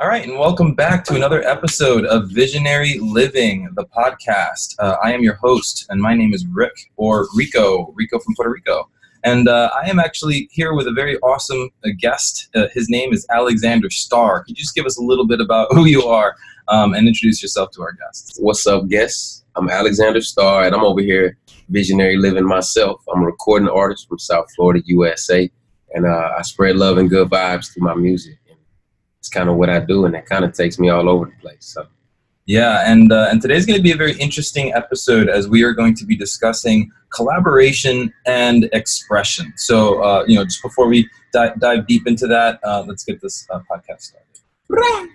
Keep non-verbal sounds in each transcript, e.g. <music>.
All right, and welcome back to another episode of Visionary Living, the podcast. Uh, I am your host, and my name is Rick, or Rico, Rico from Puerto Rico. And uh, I am actually here with a very awesome uh, guest. Uh, his name is Alexander Starr. Could you just give us a little bit about who you are um, and introduce yourself to our guests? What's up, guests? I'm Alexander Starr, and I'm over here visionary living myself. I'm a recording artist from South Florida, USA, and uh, I spread love and good vibes through my music. And it's kind of what I do, and it kind of takes me all over the place. So. Yeah, and uh, and today's going to be a very interesting episode as we are going to be discussing collaboration and expression. So, uh, you know, just before we di- dive deep into that, uh, let's get this uh, podcast started.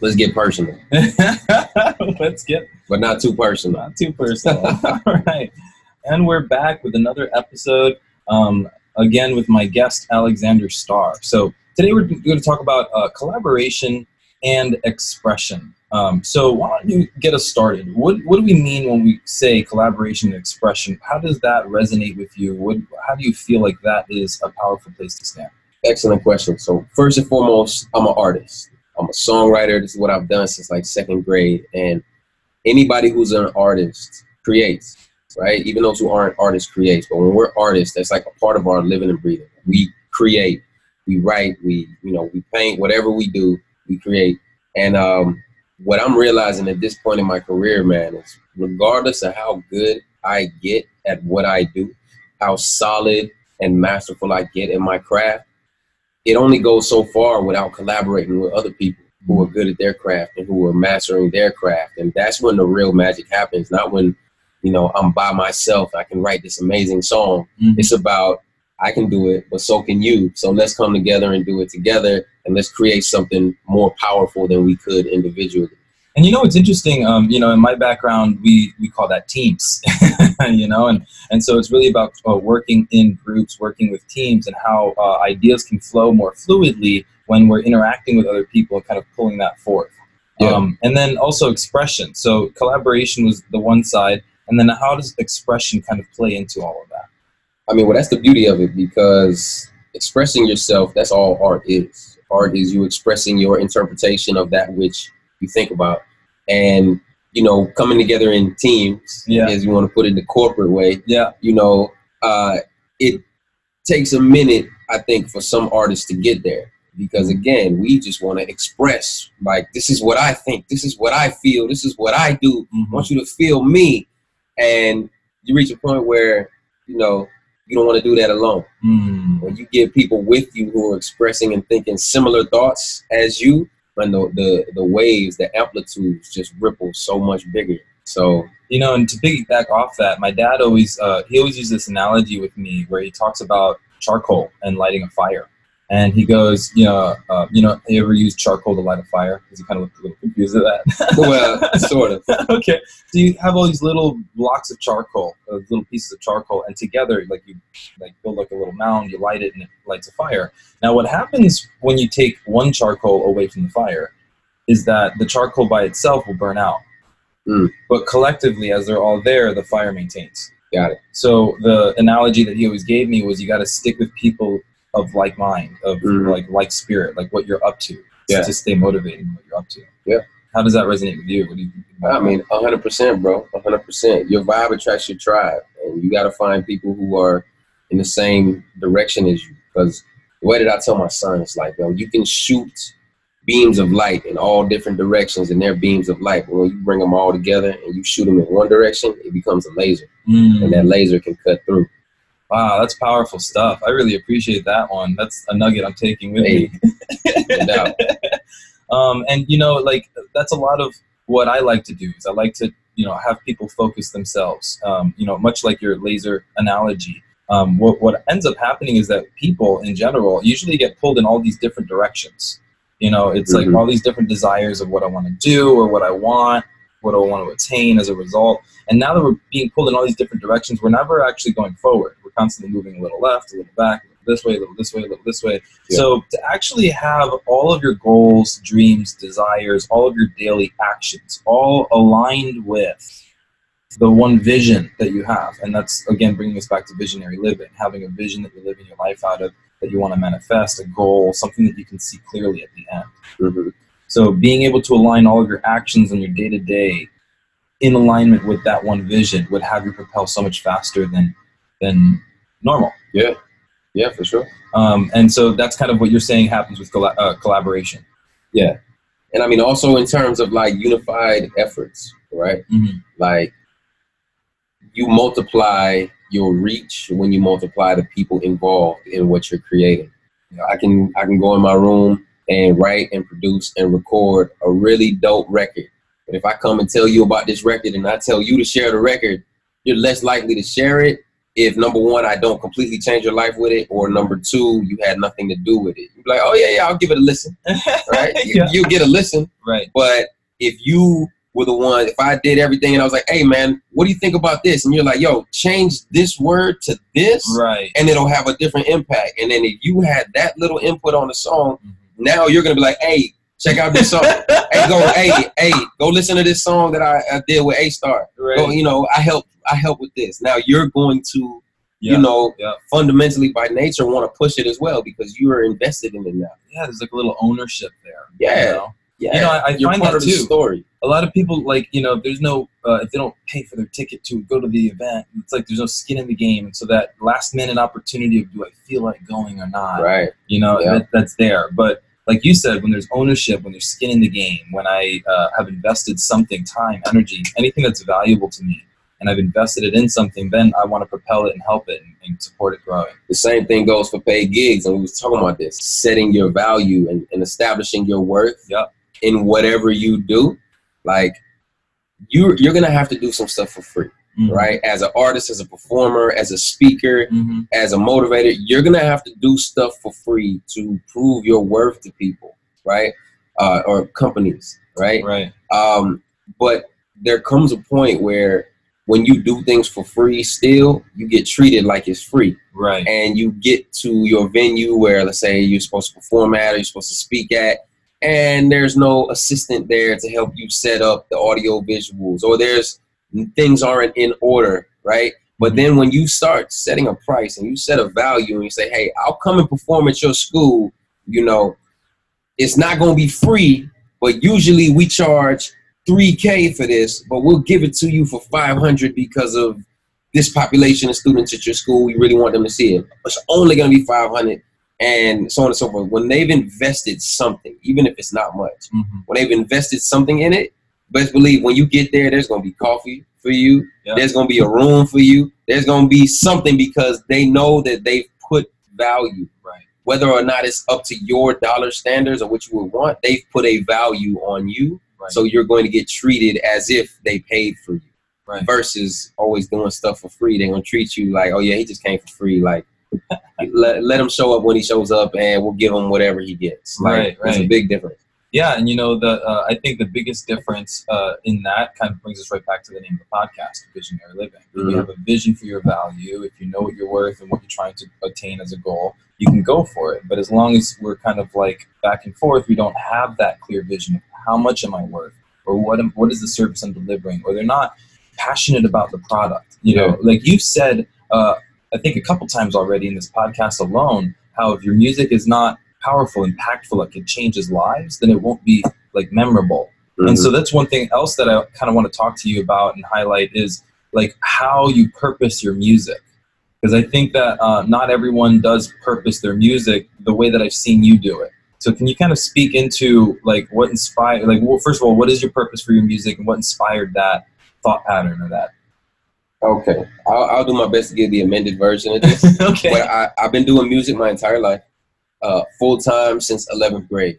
Let's get personal, <laughs> let's get but not too personal. not too personal. <laughs> All right, and we're back with another episode. Um, again with my guest Alexander Starr. So today we're going to talk about uh, collaboration and expression. Um, so why don't you get us started? What what do we mean when we say collaboration and expression? How does that resonate with you? What how do you feel like that is a powerful place to stand? Excellent question. So first and foremost, I'm an artist. I'm a songwriter. This is what I've done since like second grade. And anybody who's an artist creates, right? Even those who aren't artists creates. But when we're artists, that's like a part of our living and breathing. We create, we write, we you know, we paint. Whatever we do, we create. And um, what I'm realizing at this point in my career, man, is regardless of how good I get at what I do, how solid and masterful I get in my craft, it only goes so far without collaborating with other people who are good at their craft and who are mastering their craft. And that's when the real magic happens, not when, you know, I'm by myself, I can write this amazing song. Mhm. It's about I can do it, but so can you. So let's come together and do it together and let's create something more powerful than we could individually. And you know what's interesting? Um, you know, in my background, we we call that teams. <laughs> <laughs> you know, and and so it's really about uh, working in groups, working with teams, and how uh, ideas can flow more fluidly when we're interacting with other people and kind of pulling that forth. Yeah. Um, and then also expression. So collaboration was the one side, and then how does expression kind of play into all of that? I mean, well, that's the beauty of it because expressing yourself, that's all art is. Art is you expressing your interpretation of that which you think about. And, you know, coming together in teams, Yeah. as you want to put it the corporate way, Yeah. you know, uh, it takes a minute, I think, for some artists to get there. Because again, we just want to express, like, this is what I think, this is what I feel, this is what I do. I want you to feel me. And you reach a point where, you know, you don't want to do that alone. Mm. When you get people with you who are expressing and thinking similar thoughts as you, and the, the, the waves, the amplitudes just ripple so much bigger. So You know, and to piggyback off that, my dad always uh, he always used this analogy with me where he talks about charcoal and lighting a fire, and he goes, you know, uh, you know, you ever use charcoal to light a fire? Because he kind of looked a little confused at that. <laughs> well, sort of. okay, so you have all these little blocks of charcoal, uh, little pieces of charcoal, and together, like you, like build like a little mound, you light it, and it lights a fire. Now, what happens when you take one charcoal away from the fire is that the charcoal by itself will burn out, Mm. but collectively, as they're all there, the fire maintains. Got it. So the analogy that he always gave me was you got to stick with people of like mind, of Mhm. like like spirit, like what you're up to, Yeah. to stay motivated in what you're up to. Yeah. How does that resonate with you? What do you think? about I mean, hundred percent, bro. hundred percent. Your vibe attracts your tribe, and you got to find people who are in the same direction as you. Because the way that I tell my son is like, yo, you can shoot beams of light in all different directions, and they're beams of light. But when you bring them all together and you shoot them in one direction, it becomes a laser, Mm. and that laser can cut through. Wow, that's powerful stuff. I really appreciate that one. That's a nugget I'm taking with me. <laughs> <laughs> no um, and you know, like that's a lot of what I like to do. Is I like to, you know, have people focus themselves. Um, you know, much like your laser analogy. Um, what what ends up happening is that people in general usually get pulled in all these different directions. You know, it's Mhm. like all these different desires of what I want to do or what I want, what I want to attain as a result. And now that we're being pulled in all these different directions, we're never actually going forward. We're constantly moving a little left, a little back, a little this way, a little this way, a little this way. Yeah. So to actually have all of your goals, dreams, desires, all of your daily actions all aligned with the one vision that you have, and that's again bringing us back to visionary living, having a vision that you're living your life out of, that you want to manifest, a goal, something that you can see clearly at the end. Mhm. So being able to align all of your actions and your day to day in alignment with that one vision would have you propel so much faster than than normal. Yeah, yeah, for sure. Um, and so that's kind of what you're saying happens with colla- uh, collaboration. Yeah, and I mean also in terms of like unified efforts, right? Mhm. Like you multiply your reach when you multiply the people involved in what you're creating. You know, I can I can go in my room and write and produce and record a really dope record. But if I come and tell you about this record and I tell you to share the record, you're less likely to share it if number one, I don't completely change your life with it, or number two, you had nothing to do with it. You're like, oh yeah, yeah, I'll give it a listen. <laughs> Right? You, yeah. you get a listen. Right. But if you were the one, if I did everything and I was like, hey man, what do you think about this? And you're like, yo, change this word to this, Right. and it'll have a different impact. And then if you had that little input on the song, Mhm. Now you're gonna be like, hey, check out this song. <laughs> hey, go, hey, hey, go listen to this song that I, I did with A Star. Right. Go, you know, I help, I help with this. Now you're going to, yeah. you know, Yeah. fundamentally by nature want to push it as well because you are invested in it now. yeah, there's like a little ownership there. Yeah. You know? Yeah, You know, I- I you're find part that of the too. story. A lot of people like, you know, if there's no, uh, if they don't pay for their ticket to go to the event, it's like there's no skin in the game. And so that last minute opportunity of do I feel like going or not, Right. you know, Yeah. that, that's there. But like you said, when there's ownership, when there's skin in the game, when I uh, have invested something, time, energy, anything that's valuable to me, and I've invested it in something, then I want to propel it and help it and, and support it growing. The same thing goes for paid gigs, and we was talking about this: setting your value and, and establishing your worth Yep. in whatever you do. Like you, you're gonna have to do some stuff for free, Mhm. right? As an artist, as a performer, as a speaker, Mhm. as a motivator, you're gonna have to do stuff for free to prove your worth to people, right? Uh, or companies, right? Right. Um, but there comes a point where when you do things for free, still you get treated like it's free Right. and you get to your venue where let's say you're supposed to perform at or you're supposed to speak at and there's no assistant there to help you set up the audio visuals or there's things aren't in order right but then when you start setting a price and you set a value and you say hey i'll come and perform at your school you know it's not going to be free but usually we charge 3k for this but we'll give it to you for 500 because of this population of students at your school, we really want them to see it. It's only going to be 500 and so on and so forth. When they've invested something, even if it's not much, Mhm. when they've invested something in it, best believe when you get there, there's going to be coffee for you. Yeah. There's going to be a room for you. There's going to be something because they know that they've put value. Right. Whether or not it's up to your dollar standards or what you would want, they've put a value on you. Right. So you're going to get treated as if they paid for you Right. versus always doing stuff for free. They're gonna treat you like, oh yeah, he just came for free. Like, <laughs> let, let him show up when he shows up, and we'll give him whatever he gets. Like, Right, There's a big difference. Yeah, and you know the uh, I think the biggest difference uh, in that kind of brings us right back to the name of the podcast, Visionary Living. If Mhm. you have a vision for your value, if you know what you're worth and what you're trying to attain as a goal, you can go for it. But as long as we're kind of like back and forth, we don't have that clear vision of how much am I worth, or what am, what is the service I'm delivering, or they're not passionate about the product. You Yeah. know, like you've said, uh, I think a couple times already in this podcast alone, how if your music is not powerful, impactful, it can change his lives, then it won't be like memorable. And so that's one thing else that I kind of want to talk to you about and highlight is like how you purpose your music. Because I think that uh, not everyone does purpose their music the way that I've seen you do it. So can you kind of speak into like what inspired, like well, first of all, what is your purpose for your music and what inspired that thought pattern or that? Okay, I'll, I'll do my best to give the amended version of this. <laughs> okay. But I, I've been doing music my entire life, uh, full time since 11th grade.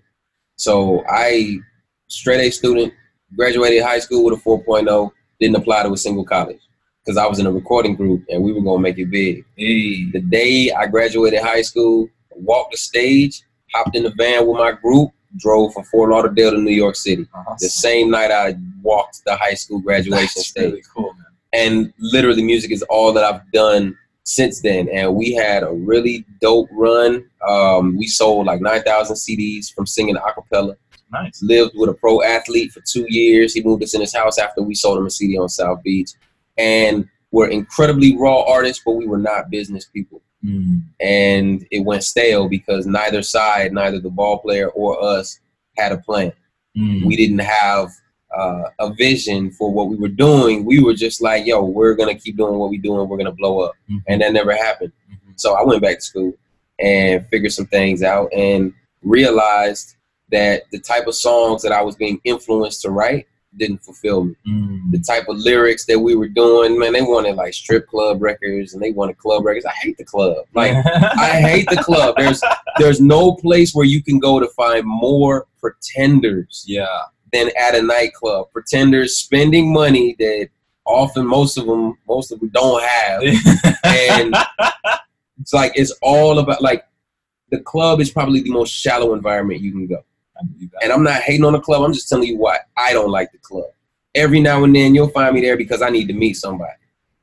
So I, straight A student, graduated high school with a 4.0, didn't apply to a single college because I was in a recording group and we were gonna make it big. Hey. The day I graduated high school, walked the stage, hopped in the van with my group, drove from Fort Lauderdale to New York City. The same night I walked the high school graduation That's stage really cool, man. and literally music is all that I've done since then. And we had a really dope run. Um, we sold like 9,000 CDs from singing a cappella. Nice. Lived with a pro athlete for two years. He moved us in his house after we sold him a CD on South Beach. And we're incredibly raw artists, but we were not business people. Mm. And it went stale because neither side, neither the ball player or us, had a plan Mm. we didn't have uh, a vision for what we were doing. We were just like, yo, we're gonna keep doing what we're doing. We're gonna blow up, Mhm. and that never happened. Mhm. So I went back to school and figured some things out, and realized that the type of songs that I was being influenced to write didn't fulfill me. Mm. The type of lyrics that we were doing, man, they wanted like strip club records, and they wanted club records. I hate the club. Like <laughs> I hate the club. There's there's no place where you can go to find more pretenders yeah. Than at a nightclub. Pretenders spending money that often most of them most of them don't have, and <laughs> it's like it's all about like the club is probably the most shallow environment you can go. I believe that. And I'm not hating on the club. I'm just telling you why I don't like the club. Every now and then you'll find me there because I need to meet somebody.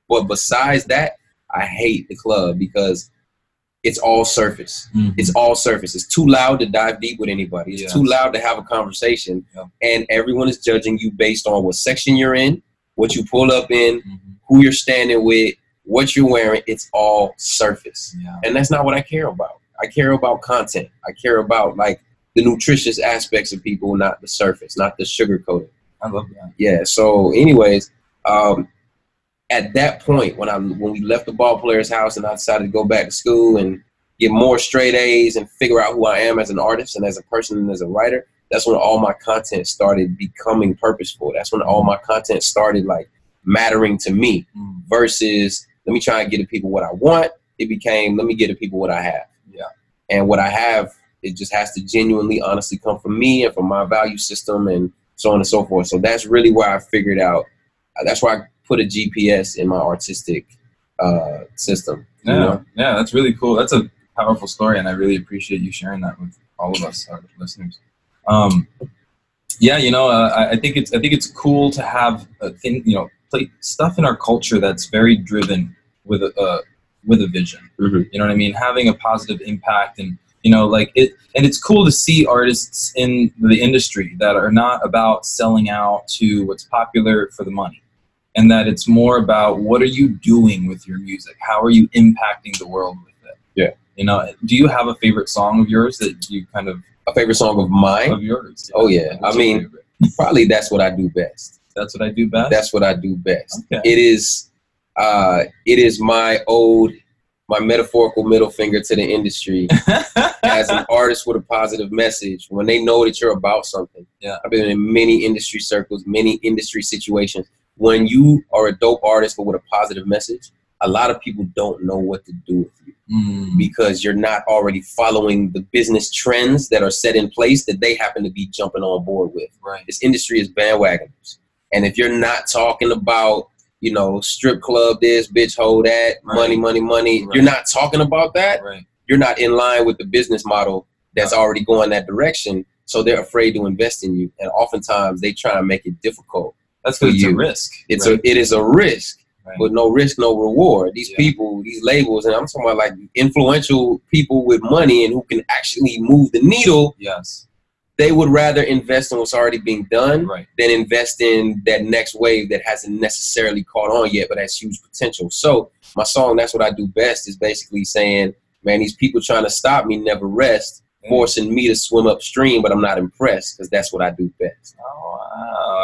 But besides that, I hate the club because it's all surface. Mhm. It's all surface. It's too loud to dive deep with anybody. It's Yes. too loud to have a conversation. Yeah. And everyone is judging you based on what section you're in, what you pull up in, Mhm. who you're standing with, what you're wearing. It's all surface. Yeah. And that's not what I care about. I care about content. I care about like the nutritious aspects of people, not the surface, not the sugar coating. I love that. Yeah. So, anyways, um, at that point when I when we left the ball player's house and I decided to go back to school and get more straight A's and figure out who I am as an artist and as a person and as a writer, that's when all my content started becoming purposeful. That's when all my content started like mattering to me Mm. versus let me try and get to people what I want. It became let me get to people what I have. Yeah. And what I have, it just has to genuinely, honestly come from me and from my value system and so on and so forth. So that's really where I figured out. That's why I put a GPS in my artistic uh, system. you Yeah, know? yeah, that's really cool. That's a powerful story, and I really appreciate you sharing that with all of us, our listeners. Um, yeah, you know, uh, I, I think it's I think it's cool to have a thing, you know, play stuff in our culture that's very driven with a uh, with a vision. Mhm. You know what I mean? Having a positive impact, and you know, like it, and it's cool to see artists in the industry that are not about selling out to what's popular for the money and that it's more about what are you doing with your music? How are you impacting the world with it? Yeah. You know, do you have a favorite song of yours that you kind of A favorite song of mine? of yours? Oh, yeah. What's I mean- <laughs> Probably that's what I do best. that's what I do best. That's what I do best. okay. It is, uh, it is my old, my metaphorical middle finger to the industry <laughs> as an artist with a positive message. When they know that you're about something. Yeah. I've been in many industry circles, many industry situations. When you are a dope artist but with a positive message, a lot of people don't know what to do with you Mm, because you're not already following the business trends that are set in place that they happen to be jumping on board with right. this industry is bandwagoners. And if you're not talking about, you know, strip club this, bitch hold that, Right. money, money, money, Right. you're not talking about that, Right. you're not in line with the business model that's already going that direction. So they're afraid to invest in you. And oftentimes they try to make it difficult. That's because it's a risk. It's right? a it is a risk, Right. but no risk, no reward. These Yeah. people, these labels, and I'm talking about like influential people with money and who can actually move the needle, yes. they would rather invest in what's already being done Right. than invest in that next wave that hasn't necessarily caught on yet, but has huge potential. So my song, that's what I do best, is basically saying, man, these people trying to stop me never rest, mm. forcing me to swim upstream, but I'm not impressed because that's what I do best. Oh.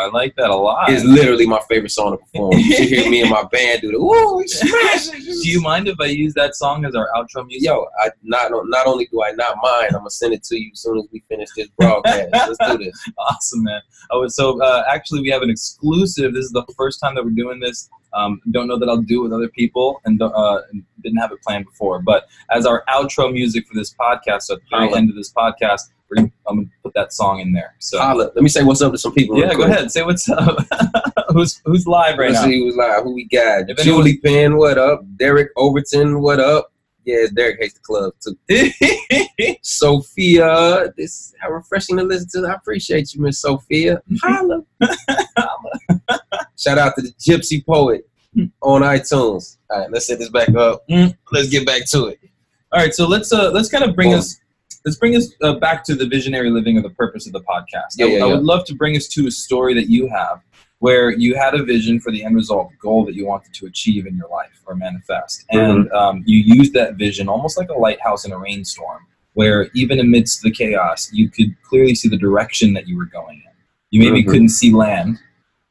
I like that a lot. It's literally my favorite song to perform. You should hear me and my band do the ooh, <laughs> smash it. Do you mind if I use that song as our outro music? Yo, I not not only do I not mind, I'm gonna send it to you as soon as we finish this broadcast. Let's do this. <laughs> awesome, man. Oh, so uh, actually, we have an exclusive. This is the first time that we're doing this. Um, don't know that I'll do it with other people, and uh, didn't have it planned before. But as our outro music for this podcast, so at the very end of this podcast, we're gonna, I'm gonna put that song in there. So Holla. Let me say what's up to some people. yeah, go ahead. Say what's up. <laughs> who's who's live right Let's now? see who's live. Who we got? If Julie Penn, what up? Derek Overton, what up? Yeah, Derek hates the club too. <laughs> Sophia, this is how refreshing to listen to. I appreciate you, Miss Sophia. Holla. <laughs> Shout out to the Gypsy Poet on iTunes. All right, let's set this back up. Mm. Let's get back to it. All right, so let's uh let's kind of bring Boom. us let's bring us uh, back to the visionary living of the purpose of the podcast. Yeah, I, yeah, I yeah. would love to bring us to a story that you have where you had a vision for the end result goal that you wanted to achieve in your life or manifest, and Mm-hmm. um, you used that vision almost like a lighthouse in a rainstorm, where even amidst the chaos, you could clearly see the direction that you were going in. You maybe Mhm. couldn't see land.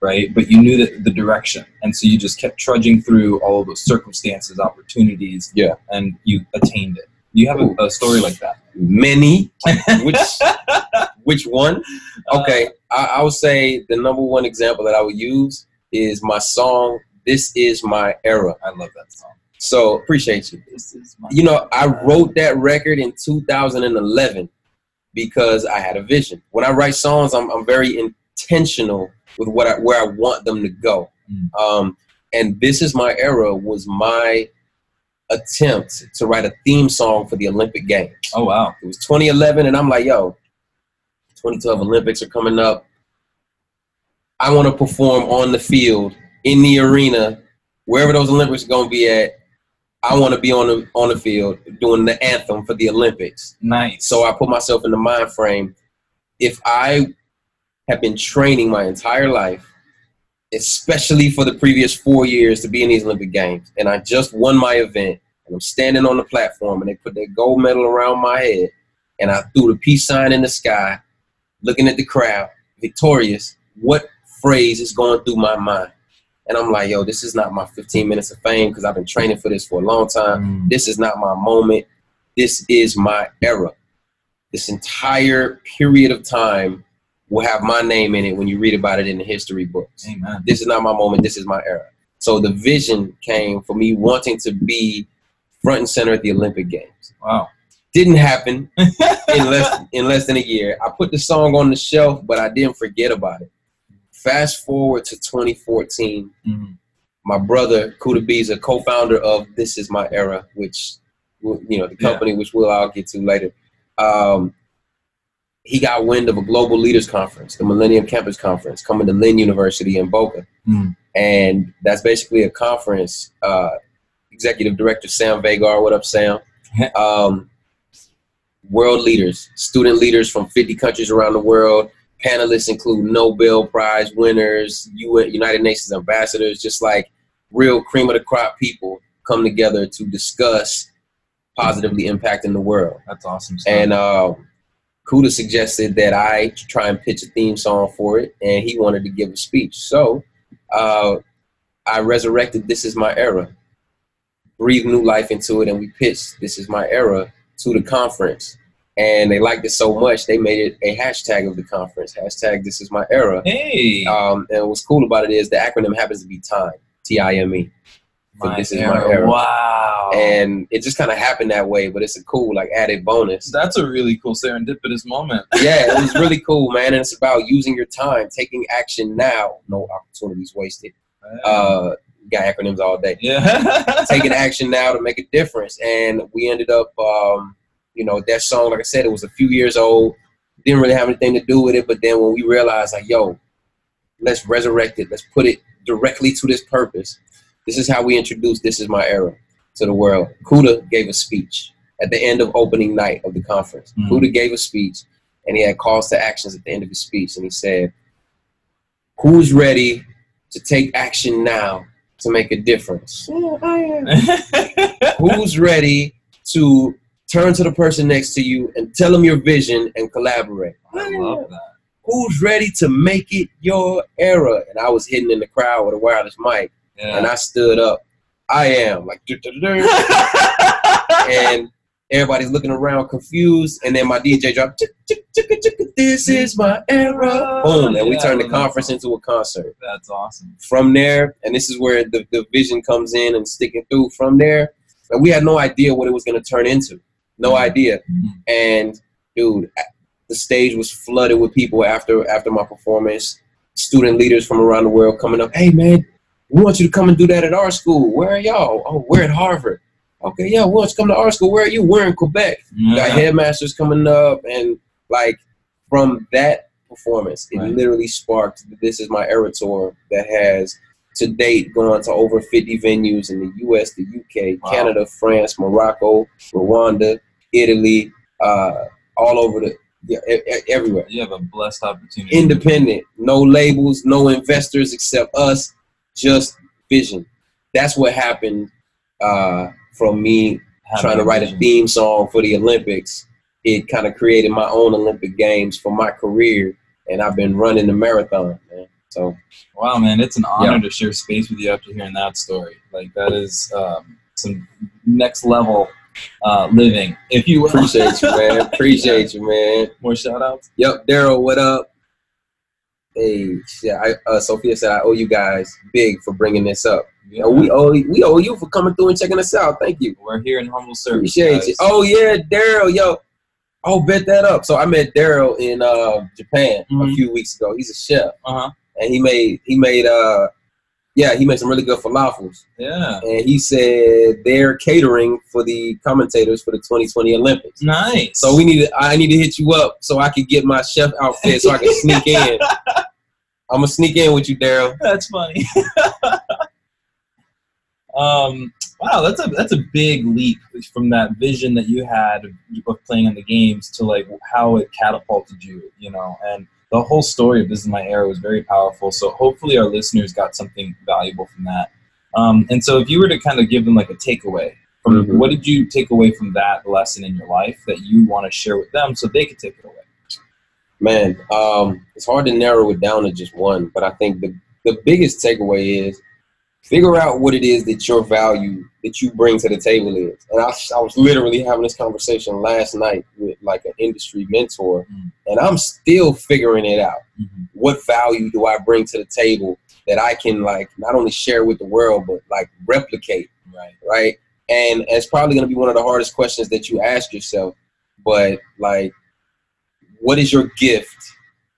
Right, but you knew that the direction, and so you just kept trudging through all of those circumstances, opportunities, Yeah. and you attained it. You have a, a story like that. Many. Which <laughs> which one? Uh, Okay, I, I would say the number one example that I would use is my song "This Is My Era." I love that song. So appreciate you. This is my. You know, I wrote that record in 2011 because I had a vision. When I write songs, I'm, I'm very intentional with what I, where I want them to go. Mm. Um, and this is my era was my attempt to write a theme song for the Olympic Games. Oh wow. It was 2011, and I'm like, yo, 2012 Olympics are coming up. I want to perform on the field, in the arena, wherever those Olympics are going to be at. I want to be on the on the field doing the anthem for the Olympics. Nice. So I put myself in the mind frame. If I have been training my entire life, especially for the previous four years to be in these Olympic Games, and I just won my event, and I'm standing on the platform, and they put that gold medal around my head, and I threw the peace sign in the sky, looking at the crowd, victorious. What phrase is going through my mind? And I'm like, yo, this is not my 15 minutes of fame because I've been training for this for a long time. Mm. This is not my moment. This is my era. This entire period of time will have my name in it when you read about it in the history books. Amen. This is not my moment. This is my era. So the vision came for me wanting to be front and center at the Olympic Games. Wow. Didn't happen <laughs> in less in less than a year. I put the song on the shelf, but I didn't forget about it. Fast forward to 2014 Mhm. my brother Kuda a co-founder of This Is My Era, which you know the Yeah. company, which we'll I'll get to later. Um, he got wind of a global leaders conference, the Millennium Campus Conference, coming to Lynn University in Boca, Mm. and that's basically a conference. Uh, Executive Director Sam Vaghar, what up, Sam? um, world leaders, student leaders from 50 countries around the world. Panelists include Nobel Prize winners, UN, United Nations ambassadors, just like real cream of the crop people come together to discuss positively impacting the world. That's awesome. Stuff. And uh, Kuda suggested that I try and pitch a theme song for it, and he wanted to give a speech. So uh, I resurrected This Is My Era, breathed new life into it, and we pitched This Is My Era to the conference. And they liked it so much, they made it a hashtag of the conference. Hashtag This Is My Era. hey, Um, and what's cool about it is the acronym happens to be TIME, T I M E. my this is my era. era. Wow. And it just kind of happened that way, but it's a cool, like, added bonus. that's a really cool serendipitous moment. <laughs> yeah, it was really cool, man. And it's about using your time, taking action now. No opportunities wasted. Uh, got acronyms all day. yeah. <laughs> Taking <laughs> action now to make a difference. And we ended up, um, you know, that song, like I said, it was a few years old. Didn't really have anything to do with it. But then when we realized, like, yo, let's resurrect it. Let's put it directly to this purpose. This is how we introduced This Is My Era to the world. Kuda gave a speech at the end of opening night of the conference. Mhm. Kuda gave a speech and he had calls to actions at the end of his speech. And he said, Who's ready to take action now to make a difference? <laughs> I am. Who's ready to turn to the person next to you and tell them your vision and collaborate? I love that. who's ready to make it your era? And I was hidden in the crowd with a wireless mic, Yeah. and I stood up. I am like, <laughs> and everybody's looking around confused, and then my DJ dropped, "Chick, chick, chicka, chicka, this is my era. Boom, and we turned the conference into a concert. That's awesome. From there, and this is where the, the vision comes in and sticking through. From there, and we had no idea what it was going to turn into. No idea. Mhm. And dude, the stage was flooded with people after after my performance. Student leaders from around the world coming up. Hey man, we want you to come and do that at our school. Where are y'all? Oh, we're at Harvard. Okay, yeah, we want you to come to our school. Where are you? We're in Quebec. We got headmasters coming up, and like from that performance, it Right. literally sparked This Is My Era tour that has to date gone to over 50 venues in the U.S., the U.K., Wow. Canada, France, Morocco, Rwanda, Italy, uh, all over the yeah, everywhere. You have a blessed opportunity. Independent, no labels, no investors except us, just vision. That's what happened uh, from me Having trying to write a theme song for the Olympics. It kind of created my own Olympic Games for my career, and I've been running the marathon, man. So Wow, man, it's an honor Yeah. to share space with you after hearing that story. Like that is um, some next level uh, living, if you will. appreciate you, man. <laughs> Appreciate you, man. More shout outs. Yep, Daryl, what up? Hey, yeah, I, uh, Sophia said I owe you guys big for bringing this up. Yeah, Uh, we owe we owe you for coming through and checking us out. Thank you. we're here in humble service. Appreciate guys. you. Oh yeah, Daryl, yo. Oh, bet that up. So I met Daryl in uh, Japan a Mhm. few weeks ago. He's a chef, Uh huh. and he made he made uh yeah he made some really good falafels. Yeah. And he said they're catering for the commentators for the 2020 Olympics. Nice. So we need to I need to hit you up so I can get my chef outfit so I can sneak in. <laughs> I'm gonna sneak in with you, Daryl. That's funny. <laughs> um, wow, that's a that's a big leap from that vision that you had of, of playing in the games to like how it catapulted you, you know. And the whole story of this is my era was very powerful. So hopefully our listeners got something valuable from that. Um, and so if you were to kind of give them like a takeaway from Mhm. what did you take away from that lesson in your life that you want to share with them so they could take it away? Man, um, it's hard to narrow it down to just one, but I think the, the biggest takeaway is figure out what it is that your value that you bring to the table is. And I, I was literally having this conversation last night with like an industry mentor, Mm. and I'm still figuring it out. Mhm. What value do I bring to the table that I can like not only share with the world, but like replicate? Right. right? And it's probably going to be one of the hardest questions that you ask yourself. But like, what is your gift,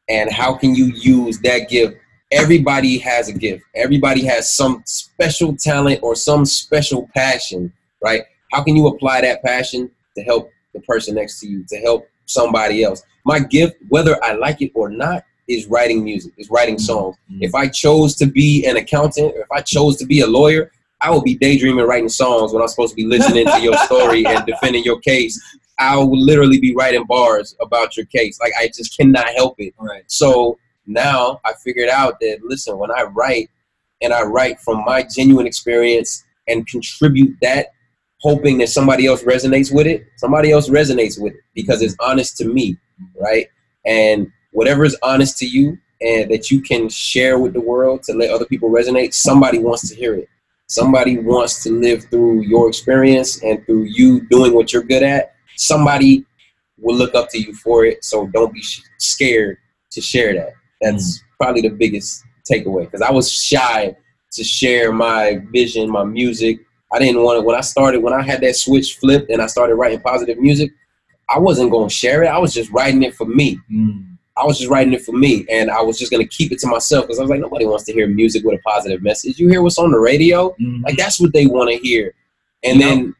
and how can you use that gift? Everybody has a gift. Everybody has some special talent or some special passion, right? How can you apply that passion to help the person next to you, to help somebody else? My gift, whether I like it or not, is writing music, is writing songs. Mhm. If I chose to be an accountant, or if I chose to be a lawyer, I would be daydreaming writing songs when I'm supposed to be listening to your story and <laughs> defending your case. I will literally be writing bars about your case. Like I just cannot help it. Right. So now I figured out that listen, when I write and I write from my genuine experience and contribute that, hoping that somebody else resonates with it, somebody else resonates with it because it's honest to me, right? And whatever is honest to you and that you can share with the world to let other people resonate, somebody wants to hear it. Somebody wants to live through your experience and through you doing what you're good at. Somebody will look up to you for it. So don't be scared to share that. That's probably the biggest takeaway because I was shy to share my vision, my music. I didn't want to, when I started, when I had that switch flipped and I started writing positive music, I wasn't going to share it. I was just writing it for me. Mm. I was just writing it for me, and I was just gonna keep it to myself because I was like, nobody wants to hear music with a positive message. You hear what's on the radio, Mhm. like that's what they want to hear. And You know, then,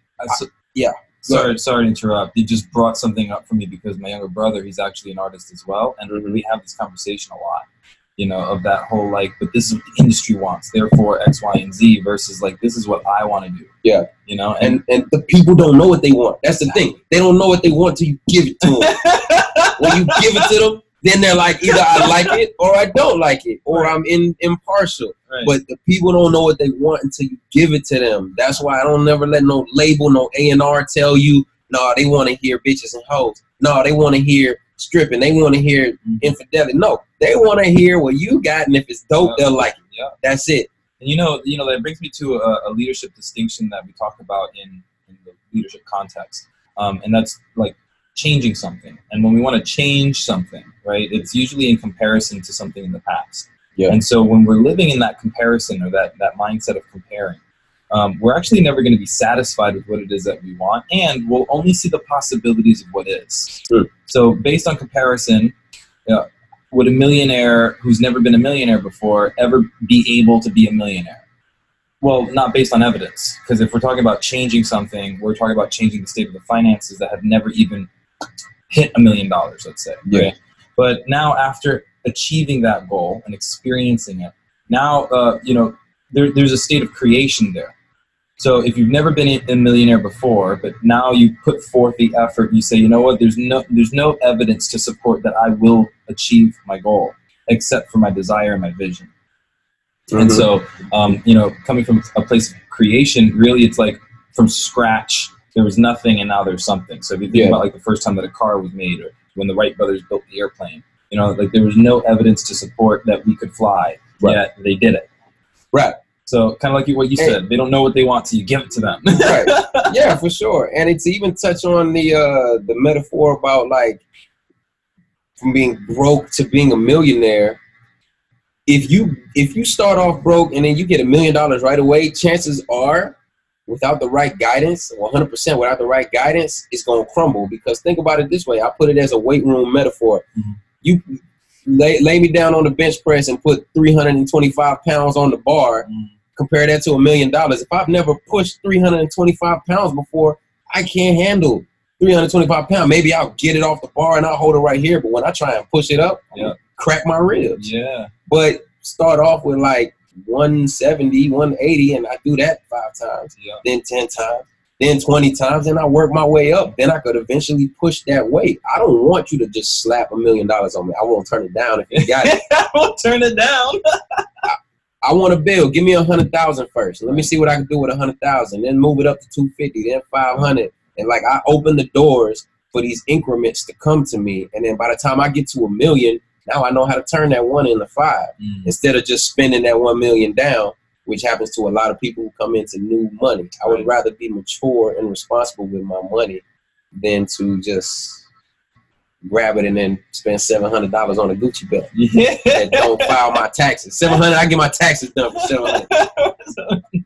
yeah, Sorry, sorry to interrupt. You just brought something up for me because my younger brother, he's actually an artist as well, and Mhm. we have this conversation a lot. You know, of that whole like, but this is what the industry wants, therefore X, Y, and Z versus like this is what I want to do. Yeah. You know, and, and and the people don't know what they want. That's the thing. They don't know what they want till you give it to them. <laughs> when you give it to them, then they're like, either I like it or I don't like it, or I'm in impartial. Right. But the people don't know what they want until you give it to them. That's why I don't never let no label, no A and R tell you, no, they want to hear bitches and hoes. No, they want to hear stripping. They want to hear Mhm. infidelity. No, they want to hear what you got, and if it's dope, Yeah. they'll like it. Yeah. That's it. And you know, you know that brings me to a, a leadership distinction that we talk about in, in the leadership context, um, and that's like changing something. And when we want to change something, right, it's usually in comparison to something in the past. Yeah. And so when we're living in that comparison or that that mindset of comparing, um, we're actually never going to be satisfied with what it is that we want, and we'll only see the possibilities of what is. True. So based on comparison, uh, would a millionaire who's never been a millionaire before ever be able to be a millionaire? Well, not based on evidence, because if we're talking about changing something, we're talking about changing the state of the finances that have never even hit a million dollars, let's say. Yeah. right? But now, after achieving that goal and experiencing it, now uh, you know there, there's a state of creation there. So if you've never been a millionaire before, but now you put forth the effort, you say, you know what? There's no there's no evidence to support that I will achieve my goal, except for my desire and my vision. And Mhm. so, um, you know, coming from a place of creation, really, it's like from scratch. There was nothing, and now there's something. So if you think Yeah. about like the first time that a car was made, or when the Wright brothers built the airplane, you know, like there was no evidence to support that we could fly, Right. yet they did it. right, So kind of like what you said, they don't know what they want, so you give it to them. right, <laughs> yeah, for sure. And it's even touch on the uh, the metaphor about like from being broke to being a millionaire. If you if you start off broke and then you get a million dollars right away, chances are, without the right guidance, 100 percent without the right guidance, it's gonna crumble. Because think about it this way: I put it as a weight room metaphor. Mhm. You lay, lay me down on the bench press and put 325 pounds on the bar. Mm, compare that to a million dollars. If I've never pushed 325 pounds before, I can't handle 325 pounds. Maybe I'll get it off the bar and I'll hold it right here. But when I try and push it up, Yeah. crack my ribs. yeah, But start off with like 170, 180, and I do that five times, yeah, then 10 times, then 20 times, and I work my way up. Then I could eventually push that weight. I don't want you to just slap a million dollars on me. I won't turn it down if you got it. <laughs> we'll turn it down. <laughs> I want a bill. Give me a hundred thousand first. Let me see what I can do with a hundred thousand. Then move it up to two fifty. Then five hundred. And like I open the doors for these increments to come to me. And then by the time I get to a million, now I know how to turn that one into five Mm, instead of just spending that one million down, which happens to a lot of people who come into new money. I would Right. rather be mature and responsible with my money than to just grab it and then spend seven hundred dollars on a Gucci belt <laughs> Yeah. and don't file my taxes. Seven hundred, I get my taxes done for seven hundred. <laughs>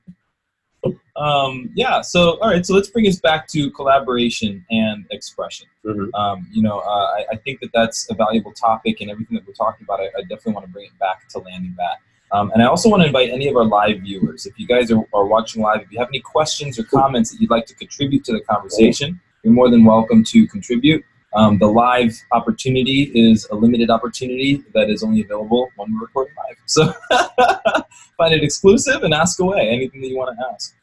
um, yeah. So, all right. So let's bring us back to collaboration and expression. Mhm. Um, you know, uh, I, I think that that's a valuable topic, and everything that we're talking about, I, I definitely want to bring it back to landing that. Um, and I also want to invite any of our live viewers, if you guys are, are watching live, if you have any questions or comments that you'd like to contribute to the conversation, you're more than welcome to contribute. Um, the live opportunity is a limited opportunity that is only available when we're recording live. So <laughs> find it exclusive and ask away anything that you want to ask.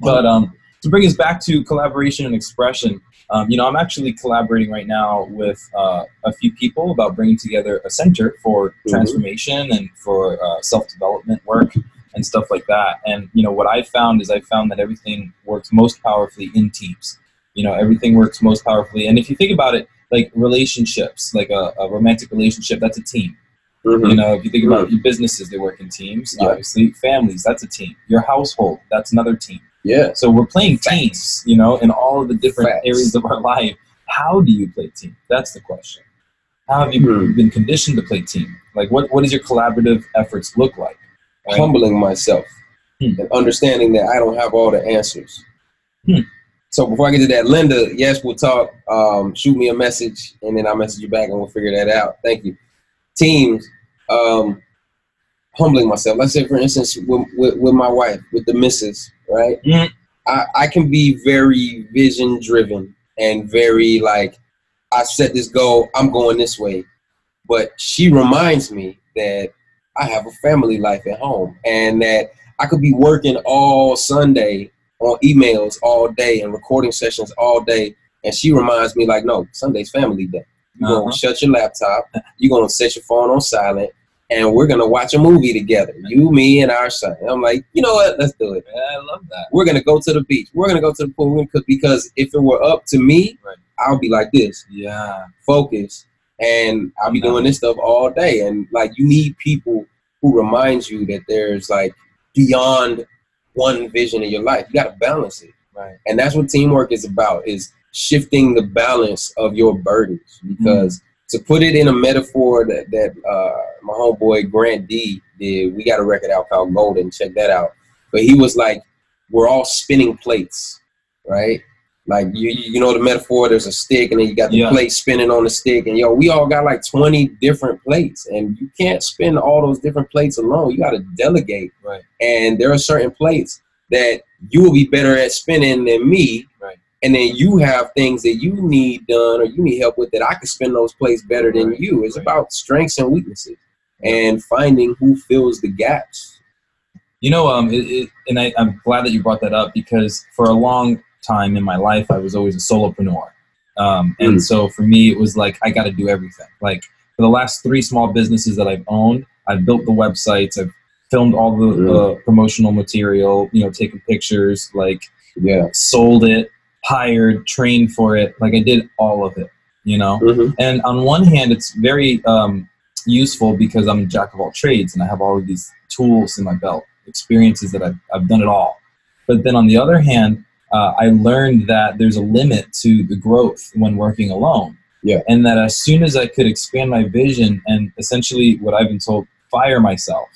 But um, to bring us back to collaboration and expression, um, you know, I'm actually collaborating right now with uh, a few people about bringing together a center for Mhm. transformation and for uh, self-development work and stuff like that. And you know, what I found is I found that everything works most powerfully in teams. You know, everything works most powerfully. And if you think about it, like relationships, like a, a romantic relationship, that's a team. You know, if you think about your businesses, they work in teams. Yeah. Obviously, families, that's a team. Your household, that's another team. Yeah. So we're playing teams, you know, in all of the different Facts. areas of our <laughs> life. How do you play team? That's the question. How have you Hmm. been conditioned to play team? Like, what, what does your collaborative efforts look like? Right? Humbling myself Hmm. and understanding that I don't have all the answers. Hmm. So before I get to that, Linda, yes, we'll talk. Um, shoot me a message and then I'll message you back and we'll figure that out. Thank you. Teams, um, humbling myself. Let's say, for instance, with, with, with my wife, with the missus, right? Mhm. I, I can be very vision driven and very like, I set this goal, I'm going this way. But she reminds me that I have a family life at home and that I could be working all Sunday on emails all day and recording sessions all day. And she reminds me, like, no, Sunday's family day. You're Uh-huh. going to shut your laptop, you're going to set your phone on silent, and we're to watch a movie together. You, me, and our son. And I'm like, you know what? Let's do it. Yeah, I love that. We're to go to the beach. We're to go to the pool we're gonna cook because if it were up to me, Right. I'll be like this, Yeah. focus, and I'll be doing this stuff all day. And like you need people who remind you that there's like beyond one vision in your life. You got to balance it, Right. and that's what teamwork is about: is shifting the balance of your burdens. Mm. Because to put it in a metaphor that that uh, my homeboy Grant D did, we got a record out called Golden. Check that out. But he was like, "We're all spinning plates, right?" Like you, you know the metaphor. There's a stick, and then you got the Yeah. plate spinning on the stick, and yo, we all got like 20 different plates, and you can't spin all those different plates alone. You got to delegate, Right. and there are certain plates that you will be better at spinning than me. And then you have things that you need done or you need help with that I can spin those plates better than you. It's about strengths and weaknesses, and finding who fills the gaps. You know, um, it, it, and I, I'm glad that you brought that up because for a long time in my life, I was always a solopreneur. Um, and Mm. so for me, it was like, I got to do everything. Like for the last three small businesses that I've owned, I've built the websites, I've filmed all the Mm. uh, promotional material, you know, taken pictures, like Yeah. sold it, hired, trained for it. Like I did all of it, you know? Mm-hmm. And on one hand, it's very um, useful because I'm a jack of all trades and I have all of these tools in my belt, experiences that I've, I've done it all. But then on the other hand, uh, I learned that there's a limit to the growth when working alone. Yeah. And that as soon as I could expand my vision and essentially what I've been told, fire myself,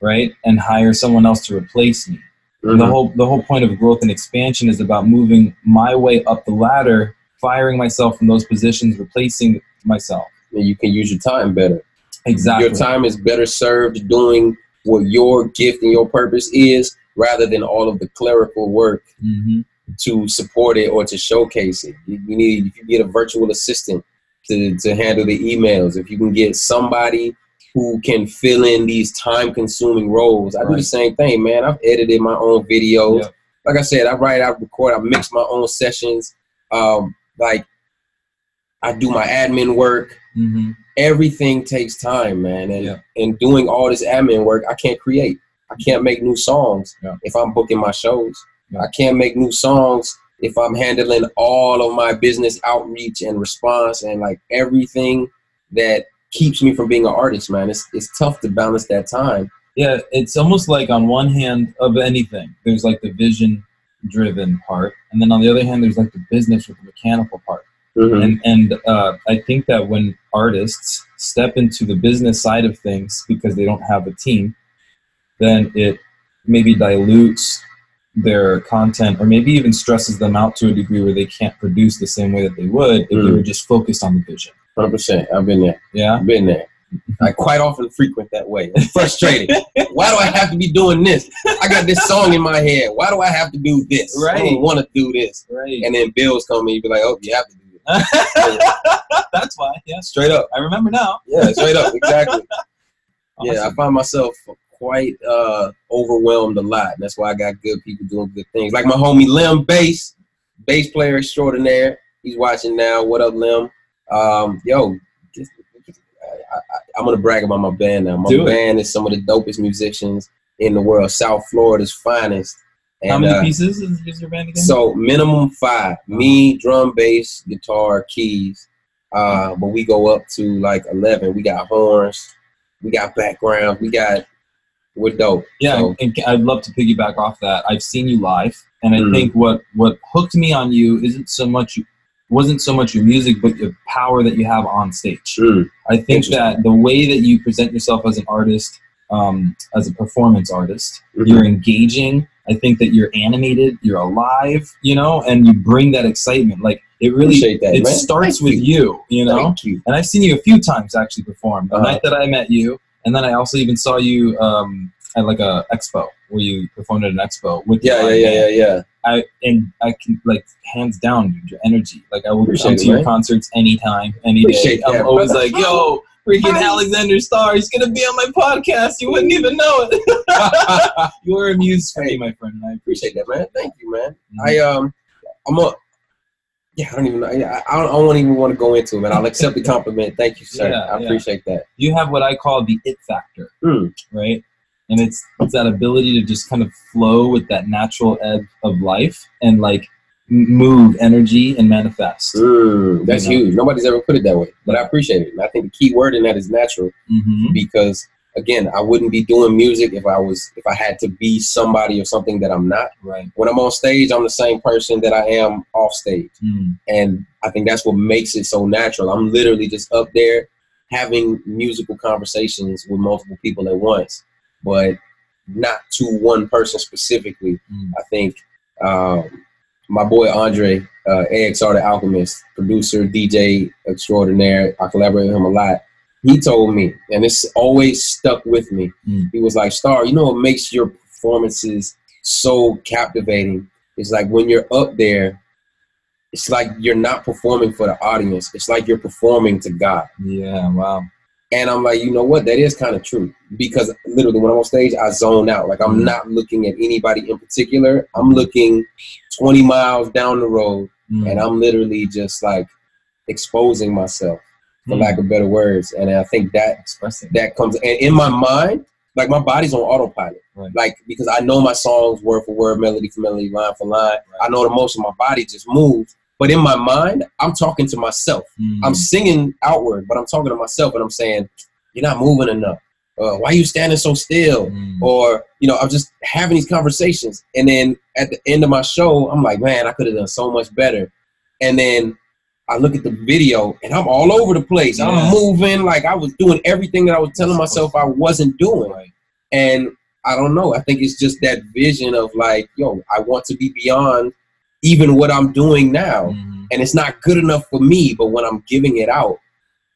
right? And hire someone else to replace me. Mm-hmm. The whole the whole point of growth and expansion is about moving my way up the ladder, firing myself from those positions, replacing myself. And you can use your time better. Exactly. Your time is better served doing what your gift and your purpose is rather than all of the clerical work hmm to support it or to showcase it. You, you need if you get a virtual assistant to, to handle the emails, if you can get somebody who can fill in these time consuming roles. I do the same thing, man. I've edited my own videos. Yeah. Like I said, I write, I record, I mix my own sessions. Um, like I do my admin work. hmm Everything takes time, man. And Yeah. and doing all this admin work, I can't create. I can't make new songs Yeah. if I'm booking my shows. I can't make new songs if I'm handling all of my business outreach and response and like everything that keeps me from being an artist, man. It's it's tough to balance that time. Yeah, it's almost like on one hand of anything, there's like the vision driven part, and then on the other hand, there's like the business with the mechanical part. And and uh, I think that when artists step into the business side of things because they don't have a team, then it maybe dilutes their content or maybe even stresses them out to a degree where they can't produce the same way that they would if they Mm. were just focused on the vision. Hundred percent. I've been there. Yeah. I've been there. I quite often frequent that way. It's frustrating. <laughs> Why do I have to be doing this? I got this song in my head. Why do I have to do this? I Right. don't want to do this. Right. And then bills come and you be like, oh, you have to do this. <laughs> That's why. Yeah. Straight up. I remember now. Yeah, straight up. Exactly. <laughs> Yeah, I find myself quite uh, overwhelmed a lot. That's why I got good people doing good things. Like my homie Lim Bass, bass player extraordinaire. He's watching now. What up, Lim? Um, yo, just- I, I, I'm gonna brag about my band now. My Do band is some of the dopest musicians in the world. South Florida's finest. And, How many uh, pieces is, is your band again? so minimum five. Me, drum, bass, guitar, keys. Uh, but we go up to like eleven. We got horns. We got background. We got we're dope. Yeah, So, and I'd love to piggyback off that. I've seen you live, and I Mhm. think what what hooked me on you isn't so much wasn't so much your music, but your power that you have on stage. mm, I think that the way that you present yourself as an artist, um, as a performance artist, mhm. you're engaging. I think that you're animated, you're alive, you know, and you bring that excitement. Like it really, that, it man. starts Thank with you, you know. Thank you. And I've seen you a few times actually perform. The Uh-huh. night that I met you, and then I also even saw you um, at like a expo where you performed at an expo with Yeah, yeah, yeah, yeah, yeah. I and I can like hands down, your energy. Like I will Appreciate come it, to your man. concerts anytime, any day. Appreciate I'm that, always brother. like, yo, freaking Hi. Alexander Starr, he's gonna be on my podcast. You wouldn't even know it. <laughs> you are a muse for me, my friend, and I appreciate Appreciate that, man. Thank you, man. it. I um, I'm a. Yeah, I don't even know. I, I don't, I don't even want to go into it, man. I'll accept the compliment. Thank you, sir. Yeah, I yeah. appreciate that. you have what I call the it factor, Hmm. right? And it's it's that ability to just kind of flow with that natural ebb of life, and like move energy and manifest. Mm, that's You know? huge. Nobody's ever put it that way, but I appreciate it. And I think the key word in that is natural hmm because again, I wouldn't be doing music if I was if I had to be somebody or something that I'm not. Right. When I'm on stage, I'm the same person that I am off stage. Mm. And I think that's what makes it so natural. I'm literally just up there having musical conversations with multiple people at once, but not to one person specifically. Mm. I think um, my boy Andre, uh, AXR the Alchemist, producer, DJ extraordinaire, I collaborate with him a lot. He told me, and it's always stuck with me. Mm. He was like, Star, you know what makes your performances so captivating? It's like when you're up there, it's like you're not performing for the audience. It's like you're performing to God. Yeah. Wow. And I'm like, you know what? That is kind of true because literally when I'm on stage, I zone out. Like I'm Mhm. not looking at anybody in particular. I'm looking 20 miles down the road, Mm. and I'm literally just like exposing myself, for Mm. lack of better words. And I think that expressing. that comes and in my mind, like my body's on autopilot. Right. Like because I know my songs word for word, melody for melody, line for line. I know the motion. of my body just moves. But in my mind, I'm talking to myself. Mm. I'm singing outward, but I'm talking to myself and I'm saying, You're not moving enough. Uh, why are you standing so still? Mm. Or, you know, I'm just having these conversations. And then at the end of my show, I'm like, man, I could have done so much better. And then I look at the video and I'm all over the place. Yeah. I'm moving like I was doing everything that I was telling myself I wasn't doing. Right. And I don't know. I think it's just that vision of like, yo, I want to be beyond even what I'm doing now. Mhm. And it's not good enough for me, but when I'm giving it out,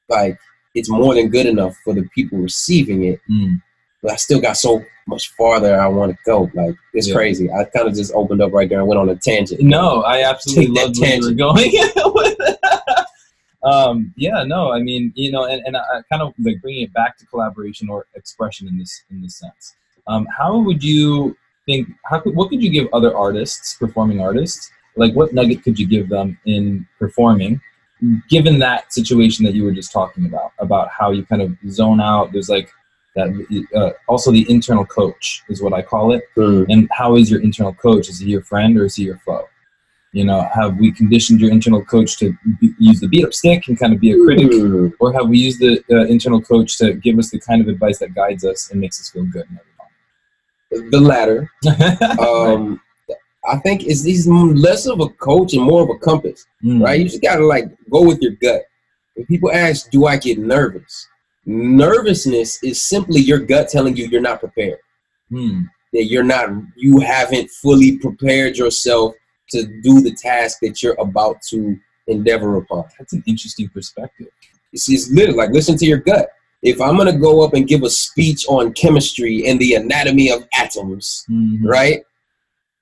like it's more than good enough for the people receiving it. Mm. But I still got so much farther I want to go. Like it's Yeah. crazy. I kind of just opened up right there and went on a tangent. No, I absolutely loved where you were going <laughs> um, yeah, no, I mean, you know, and, and I I kind of like bringing it back to collaboration or expression in this in this sense. Um, how would you think? How could what could you give other artists, performing artists? Like, what nugget could you give them in performing? Given that situation that you were just talking about, about how you kind of zone out, there's like that. Uh, also, the internal coach is what I call it Mm. and how is your internal coach is he your friend or is he your foe you know have we conditioned your internal coach to be, use the beat up stick and kind of be a critic Mm. or have we used the uh, internal coach to give us the kind of advice that guides us and makes us feel good and The latter. <laughs> Um, I think it's he's less of a coach and more of a compass. Mm. right? You just gotta like go with your gut. When people ask, "Do I get nervous?" Nervousness is simply your gut telling you you're not prepared. Mm. That you're not, you haven't fully prepared yourself to do the task that you're about to endeavor upon. that's an interesting perspective It's, it's literally like listen to your gut. If I'm gonna go up and give a speech on chemistry and the anatomy of atoms, Mhm. right?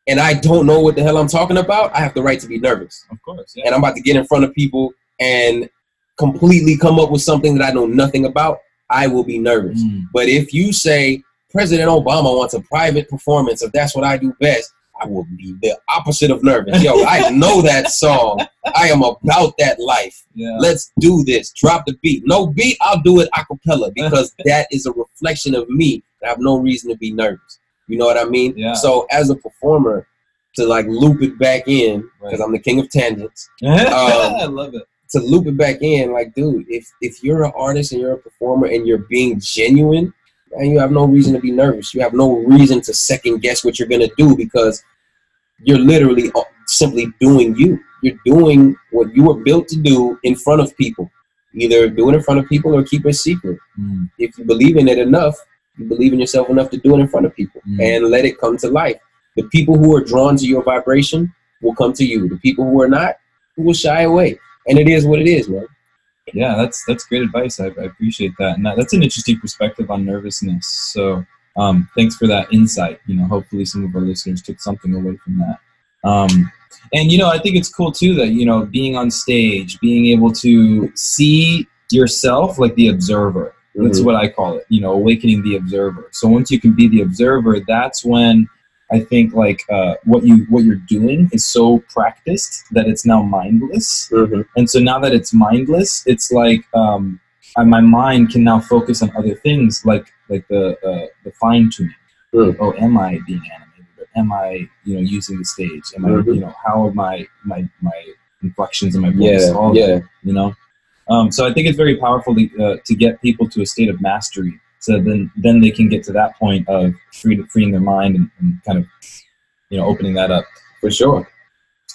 And I don't know what the hell I'm talking about, I have the right to be nervous. of course yeah and I'm about to get in front of people and completely come up with something that I know nothing about, I will be nervous. Mm. But if you say President Obama wants a private performance, if that's what I do best, I will be the opposite of nervous. Yo, I <laughs> know that song. I am about that life. yeah Let's do this. Drop the beat. No beat, I'll do it a cappella because <laughs> that is a reflection of me. I have no reason to be nervous. You know what I mean? Yeah. So as a performer, to like loop it back in, because Right. I'm the king of tangents <laughs> i love it to loop it back in, like, dude, if if you're an artist and you're a performer and you're being genuine, and you have no reason to be nervous. You have no reason to second guess what you're gonna do because you're literally uh, simply doing you. You're doing what you were built to do in front of people. Either do it in front of people or keep it secret. Mm. If you believe in it enough, believe in yourself enough to do it in front of people Mm. and let it come to life. The people who are drawn to your vibration will come to you. The people who are not will shy away. And it is what it is, man. yeah that's that's great advice i, I appreciate that and that, that's an interesting perspective on nervousness so um, thanks for that insight you know hopefully some of our listeners took something away from that um, and you know i think it's cool too that you know being on stage being able to see yourself like the observer that's Mhm. what i call it you know awakening the observer so once you can be the observer that's when i think like uh, what you what you're doing is so practiced that it's now mindless Mhm. and so now that it's mindless, it's like um, uh, my mind can now focus on other things, like like the uh, the fine tuning. Mm. Oh, am I being animated? Or am I, you know, using the stage? Am I, Mhm. you know, how are my my my inflections and my voice? Yeah, it, you know. Um, so I think it's very powerful to, uh, to get people to a state of mastery. So then then they can get to that point of free, freeing their mind and, and kind of, you know, opening that up. For sure.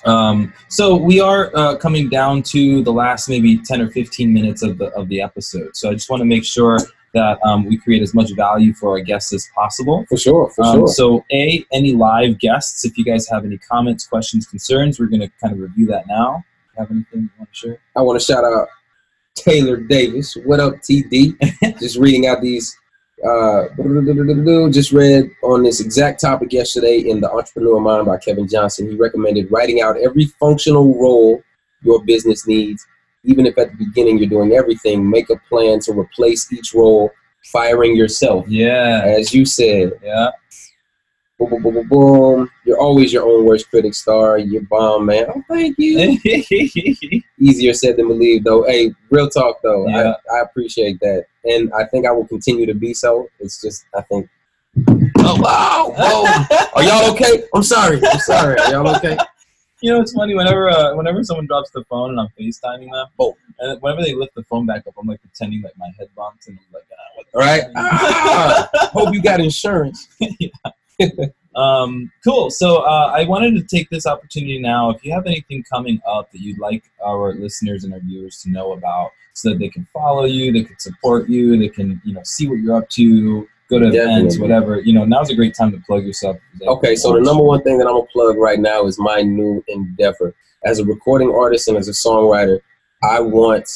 Um, so we are uh, coming down to the last maybe 10 or 15 minutes of the of the episode. So I just want to make sure that um, we create as much value for our guests as possible. For sure. For Um, sure. So a any live guests, if you guys have any comments, questions, concerns, we're going to kind of review that now. Have anything you want to share? I want to shout out Taylor Davis. What up, TD? <laughs> just reading out these. Uh, <laughs> just read on this exact topic yesterday in The Entrepreneur Mind by Kevin Johnson. He recommended writing out every functional role your business needs, even if at the beginning you're doing everything. Make a plan to replace each role, firing yourself. Yeah, As you said, yeah. Boom, boom, boom, boom, boom. You're always your own worst critic, star. You're bomb, man. Oh, thank you. <laughs> easier said than believed though. Hey real talk though. Yeah. I, I appreciate that. And i think i will continue to be so. It's just i think. Oh wow. Whoa. Are y'all okay? I'm sorry. I'm sorry. Are y'all okay? You know, it's funny. Whenever uh, whenever someone drops the phone and I'm FaceTiming them. Oh. and whenever they lift the phone back up, I'm like pretending like my head bumps and I'm like, ah, what the all right ah, hope you got insurance <laughs> <laughs> Um, cool. So uh, I wanted to take this opportunity now. If you have anything coming up that you'd like our listeners and our viewers to know about, so that they can follow you, they can support you, they can you know see what you're up to, go to events, whatever. You know, now's a great time to plug yourself. okay so the number one thing that i'm gonna plug right now is my new endeavor as a recording artist and as a songwriter i want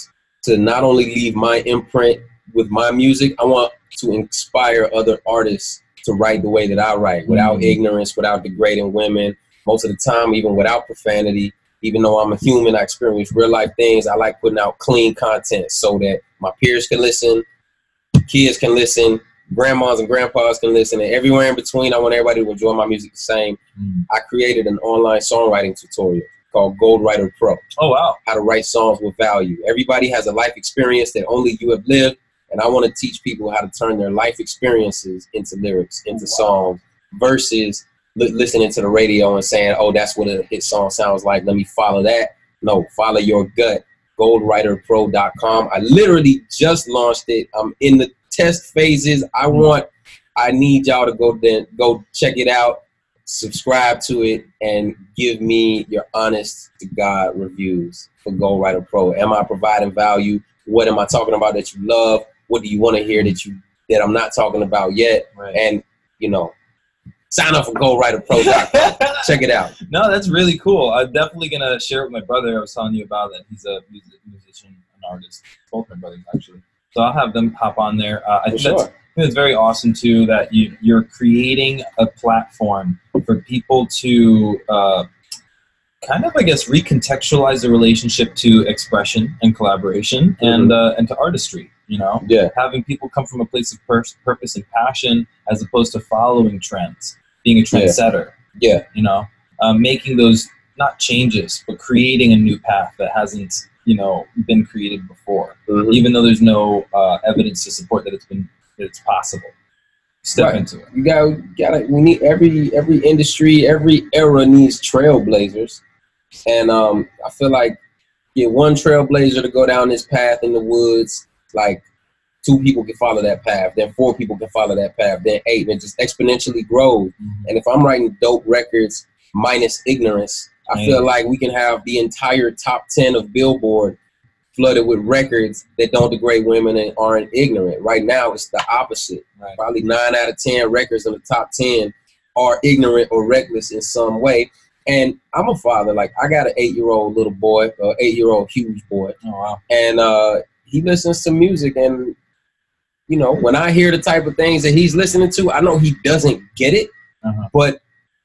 to not only leave my imprint with my music i want to inspire other artists to write the way that i write without Mhm. ignorance without degrading women most of the time even without profanity even though i'm a human i experience real life things i like putting out clean content so that my peers can listen kids can listen grandmas and grandpas can listen and everywhere in between i want everybody to enjoy my music the same Mm. I created an online songwriting tutorial called Gold Writer Pro, Oh wow. how to write songs with value. Everybody has a life experience that only you have lived, and I want to teach people how to turn their life experiences into lyrics, into songs, versus li- listening to the radio and saying, oh, that's what a hit song sounds like. Let me follow that. No, follow your gut. GoldWriterPro.com. I literally just launched it. I'm in the test phases. I want, I need y'all to go then go check it out subscribe to it and give me your honest to God reviews for Gold Writer Pro. Am I providing value? What am I talking about that you love? What do you want to hear that you that I'm not talking about yet? Right. And you know, sign up for GoldWriterPro.com. <laughs> Check it out. No, that's really cool. I'm definitely gonna share it with my brother. I was telling you about that. He's a music, musician, an artist. Both my brothers actually. So I'll have them hop on there. Uh, I think sure. Think it's very awesome too that you you're creating a platform for people to uh, kind of I guess recontextualize the relationship to expression and collaboration and uh, and to artistry. You know, Yeah. having people come from a place of pur- purpose and passion as opposed to following trends, being a Yeah. trendsetter. Yeah. You know, um, making those not changes but creating a new path that hasn't you know been created before Mhm. even though there's no uh, evidence to support that it's been that it's possible. Step Right. into it. You got gotta we need every every industry, every era needs trailblazers. And um I feel like get one trailblazer to go down this path in the woods, like two people can follow that path, then four people can follow that path, then eight, and it just exponentially grows. And if I'm writing dope records minus ignorance, I Man. feel like we can have the entire top 10 of Billboard flooded with records that don't degrade women and aren't ignorant. Right now, it's the opposite. Right. Probably nine out of 10 records in the top 10 are ignorant or reckless in some way. And I'm a father. Like, I got an eight year old little boy, or eight year old huge boy Oh wow. and uh, he listens to music and you know when i hear the type of things that he's listening to i know he doesn't get it Uh-huh. but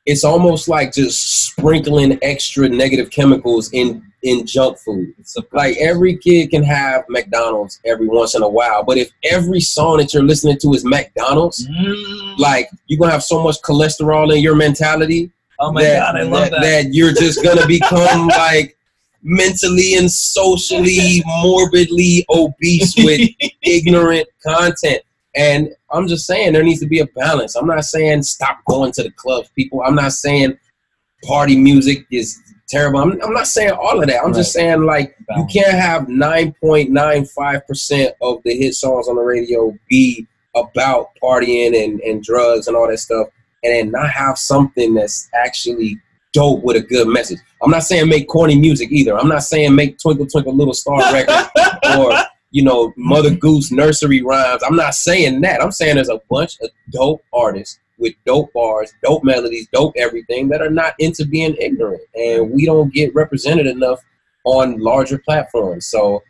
it's almost like just sprinkling extra negative chemicals in in junk food like every kid can have mcdonald's every once in a while but if every song that you're listening to is mcdonald's Mm. like you're gonna have so much cholesterol in your mentality oh my god, I love that. that you're just gonna become <laughs> like mentally and socially morbidly obese with <laughs> ignorant content. And I'm just saying there needs to be a balance. I'm not saying stop going to the clubs, people. I'm not saying party music is terrible. I'm, I'm not saying all of that. I'm just saying like you can't have 9.95% of the hit songs on the radio be about partying and, and drugs and all that stuff and then not have something that's actually dope with a good message. I'm not saying make corny music either. I'm not saying make Twinkle Twinkle Little Star records <laughs> or you know Mother Goose nursery rhymes. I'm not saying that. I'm saying there's a bunch of dope artists with dope bars, dope melodies, dope everything that are not into being ignorant, and we don't get represented enough on larger platforms. So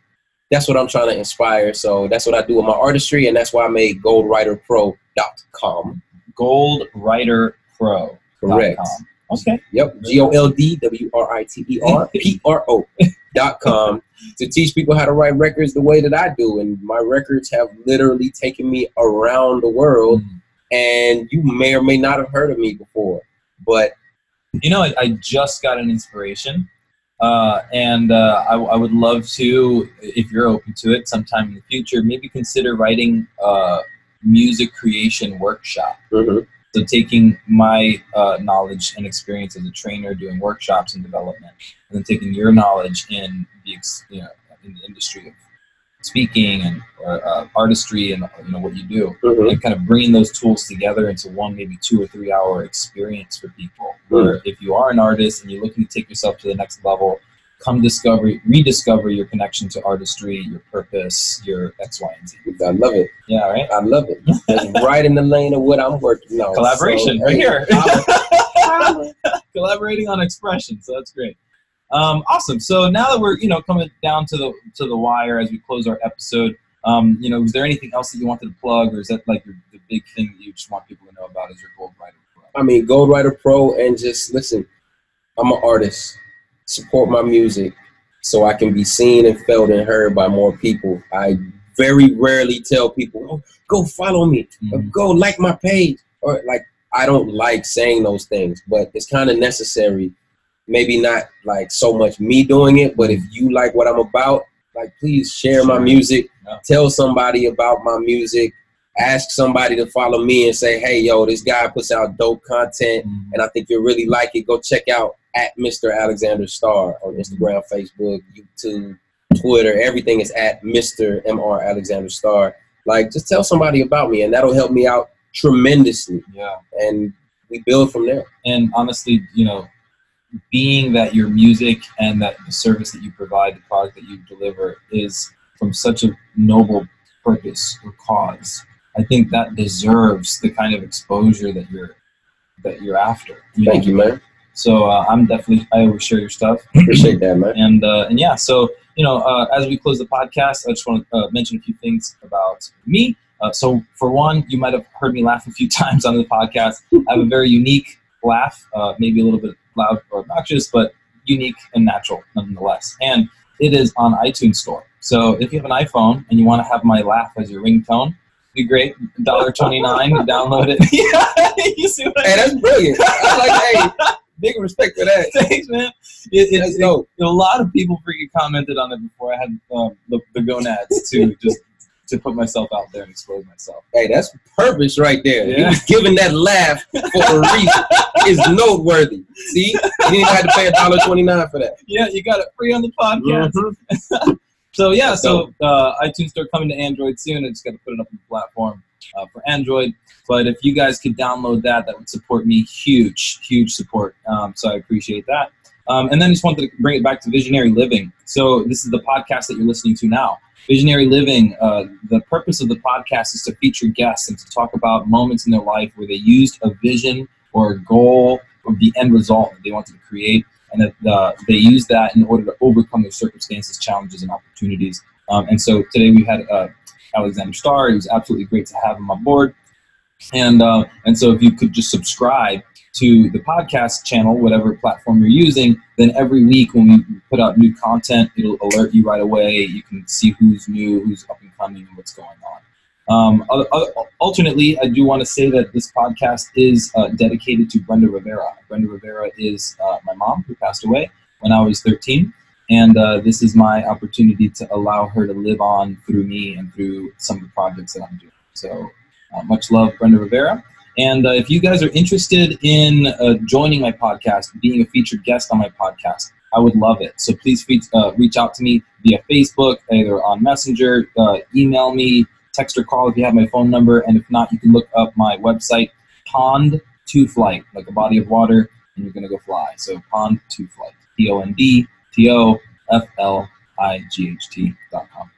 that's what I'm trying to inspire. So that's what I do with my artistry, and that's why I made GoldWriterPro.com. GoldWriterPro. Correct. Okay. Yep. G O L D W R I T E R P R O dot com <laughs> to teach people how to write records the way that I do. And my records have literally taken me around the world. Mm-hmm. And you may or may not have heard of me before, but you know, I, I just got an inspiration, uh, and uh, I, I, would love to, if you're open to it, sometime in the future, maybe consider writing a music creation workshop. Mm-hmm. So taking my uh, knowledge and experience as a trainer doing workshops and development, and then taking your knowledge in the you know in the industry of speaking and or, uh, artistry and you know what you do, mm-hmm. and kind of bringing those tools together into one maybe two or three hour experience for people. Where mm-hmm. if you are an artist and you're looking to take yourself to the next level, come discover, rediscover your connection to artistry, your purpose, your X, Y, and Z. I love it. Yeah, right. I love it. It's <laughs> right in the lane of what I'm working on. Collaboration, so, right here. <laughs> <laughs> Collaborating on expression, so that's great. Um, awesome. So now that we're you know coming down to the to the wire as we close our episode, um, you know, is there anything else that you wanted to plug, or is that like your, the big thing that you just want people to know about? Is your Gold Writer Pro? I mean, Gold Writer Pro, and just listen. I'm an artist support my music so I can be seen and felt and heard by more people. I very rarely tell people, oh, go follow me, mm-hmm. go like my page, or like I don't like saying those things, but it's kind of necessary. Maybe not like so much me doing it, but if you like what I'm about, like please share my music, yeah. tell somebody about my music, ask somebody to follow me and say, hey, yo, this guy puts out dope content, mm-hmm. and I think you'll really like it. Go check out at Mr. Alexander Star on mm-hmm. Instagram, Facebook, YouTube, Twitter. Everything is at Mr. Mr. Alexander Star. Like, just tell somebody about me, and that'll help me out tremendously. Yeah. And we build from there. And honestly, you know, being that your music and that the service that you provide, the product that you deliver is from such a noble purpose or cause, I think that deserves the kind of exposure that you're that you're after. You Thank know? you, man. So uh, I'm definitely I always share your stuff. <clears throat> Appreciate that, man. And uh, and yeah, so you know, uh, as we close the podcast, I just want to uh, mention a few things about me. Uh, so for one, you might have heard me laugh a few <laughs> times on the podcast. I have a very unique laugh, uh, maybe a little bit loud or obnoxious, but unique and natural nonetheless. And it is on iTunes Store. So if you have an iPhone and you want to have my laugh as your ringtone, be great. <laughs> Dollar twenty nine. download it. <laughs> yeah, you see what I Hey, that's brilliant. I like. Hey, big respect for that. <laughs> Thanks, man. It, it, it, a lot of people freaking commented on it before I had um, the, the gonads to <laughs> just to put myself out there and expose myself. Hey, that's purpose right there. Yeah. He was giving that laugh <laughs> for a reason. it's noteworthy. See, you didn't have to pay a dollar twenty nine for that. Yeah, you got it free on the podcast. Mm-hmm. so yeah, so uh, iTunes Store coming to Android soon. I just got to put it up on the platform uh, for Android. But if you guys could download that, that would support me huge, huge support. Um, so I appreciate that. Um, and then just wanted to bring it back to Visionary Living. So this is the podcast that you're listening to now. Visionary Living, uh, the purpose of the podcast is to feature guests and to talk about moments in their life where they used a vision or a goal or the end result that they wanted to create, and that uh, they used that in order to overcome their circumstances, challenges, and opportunities. Um, and so today we had uh, Alexander Starr. It was absolutely great to have him on board. And uh, and so if you could just subscribe to the podcast channel, whatever platform you're using, then every week when we put out new content, it'll alert you right away. You can see who's new, who's up and coming, and what's going on. Um, alternately, I do want to say that this podcast is uh, dedicated to Brenda Rivera. Brenda Rivera is uh, my mom who passed away when I was 13. And uh, this is my opportunity to allow her to live on through me and through some of the projects that I'm doing. So Uh, much love, Brenda Rivera. And uh, if you guys are interested in uh, joining my podcast, being a featured guest on my podcast, I would love it. So please uh, reach out to me via Facebook, either on Messenger, uh, email me, text or call if you have my phone number. And if not, you can look up my website, Pond to Flight, like a body of water, and you're going to go fly. So Pond to Flight, P O N D T O F L I G H T dot com.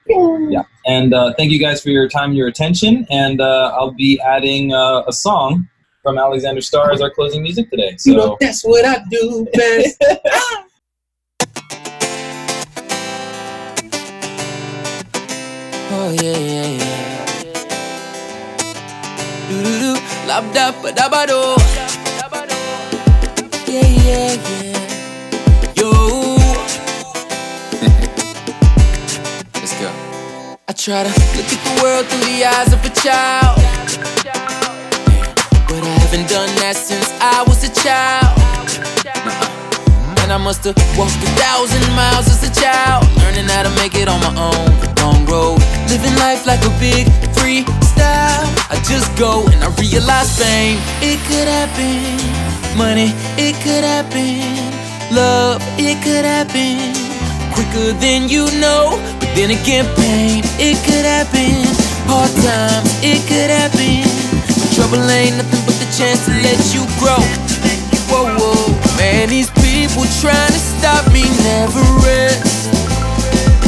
Yeah. And uh, thank you guys for your time and your attention. And uh, I'll be adding uh, a song from Alexander Starr as our closing music today. So you know, that's what I do best. <laughs> Oh yeah, yeah, yeah. Do do do, lap da ba da ba do. Yeah, yeah, yeah. I try to look at the world through the eyes of a child. But I haven't done that since I was a child. And I must have walked a thousand miles as a child, learning how to make it on my own. Long road, living life like a big freestyle. I just go and I realize fame, it could happen. Money, it could happen. Love, it could happen. Quicker than you know, but then again, pain, it could happen. Hard times, it could happen. Trouble ain't nothing but the chance to let you grow. Whoa, whoa, man, these people trying to stop me never rest.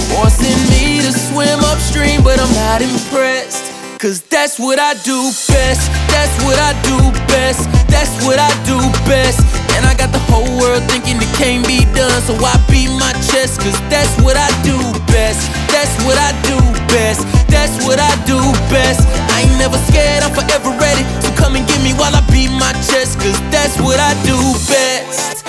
Forcing me to swim upstream, but I'm not impressed. Cause that's what I do best. That's what I do best. That's what I do best. And I got the whole world thinking it can't be done. So I beat my chest, cause that's what I do best. That's what I do best. That's what I do best. I ain't never scared, I'm forever ready. So come and get me while I beat my chest, cause that's what I do best.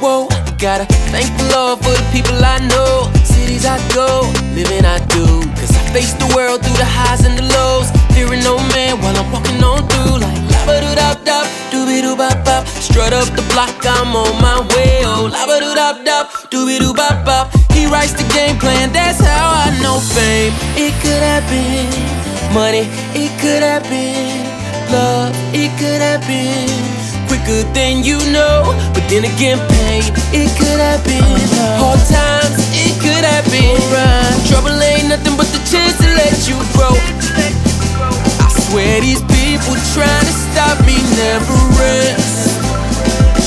Whoa, gotta thank the Lord for the people I know. Cities I go, living I do. Cause face the world through the highs and the lows. Fearing no man while I'm walking on through. Like laba doo dop dop, doobie doo bop bop. Strut up the block, I'm on my way. Oh, laba doo dop dop, doobie doo bop bop. He writes the game plan, that's how I know fame. It could have been Money, it could have been Love, it could have been quicker than you know. But then again, pain, it could have been Hard times, could happen. Right. Trouble ain't nothing but the chance to let you grow. I swear these people trying to stop me never rest.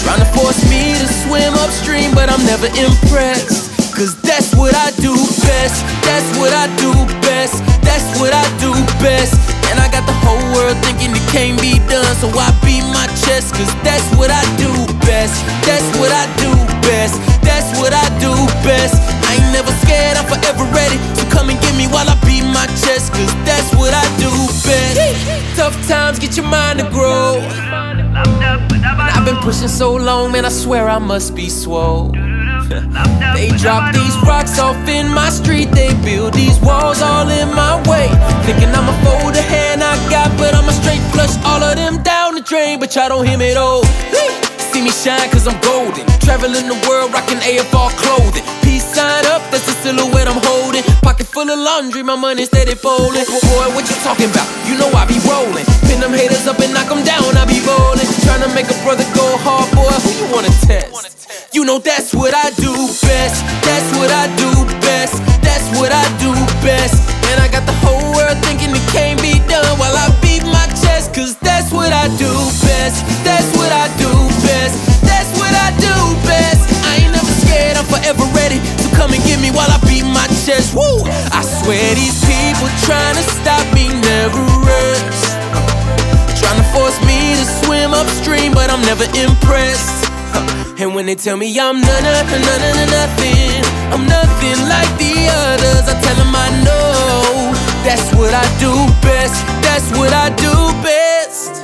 Trying to force me to swim upstream, but I'm never impressed. Cause that's what I do best. That's what I do best. That's what I do best. And I got the whole world thinking it can't be done. So I beat my chest, cause that's what I do best. That's what I do best. That's what I do best. I ain't never scared, I'm forever ready. So come and get me while I beat my chest, cause that's what I do best. Tough times get your mind to grow. I've been pushing so long, man, I swear I must be swole. <laughs> they drop these rocks off in my street, they build these walls all in my way. Thinking I'ma fold the hand I got, but I'ma straight flush all of them down the drain. But y'all don't hear me though. See me shine cause I'm golden. Traveling the world rocking AFR clothing. Peace sign up, that's the silhouette I'm holding. Pocket full of laundry, my money steady folding. Boy, what you talking about? You know I be rolling. Pin them haters up and knock them down, I be rolling. Trying to make a brother go hard, boy, who you wanna test? You know that's what I do best. That's what I do best. That's what I do best. And I got the whole world thinking it can't be done while I beat my chest. Cause that's what I do best. That's what I do best. That's what I do best. I ain't never scared, I'm forever ready. So come and get me while I beat my chest. Woo! I swear these people trying to stop me never rest. Trying to force me to swim upstream, but I'm never impressed. And when they tell me I'm none of, none of nothing, I'm nothing like the others, I tell them I know that's what I do best. That's what I do best.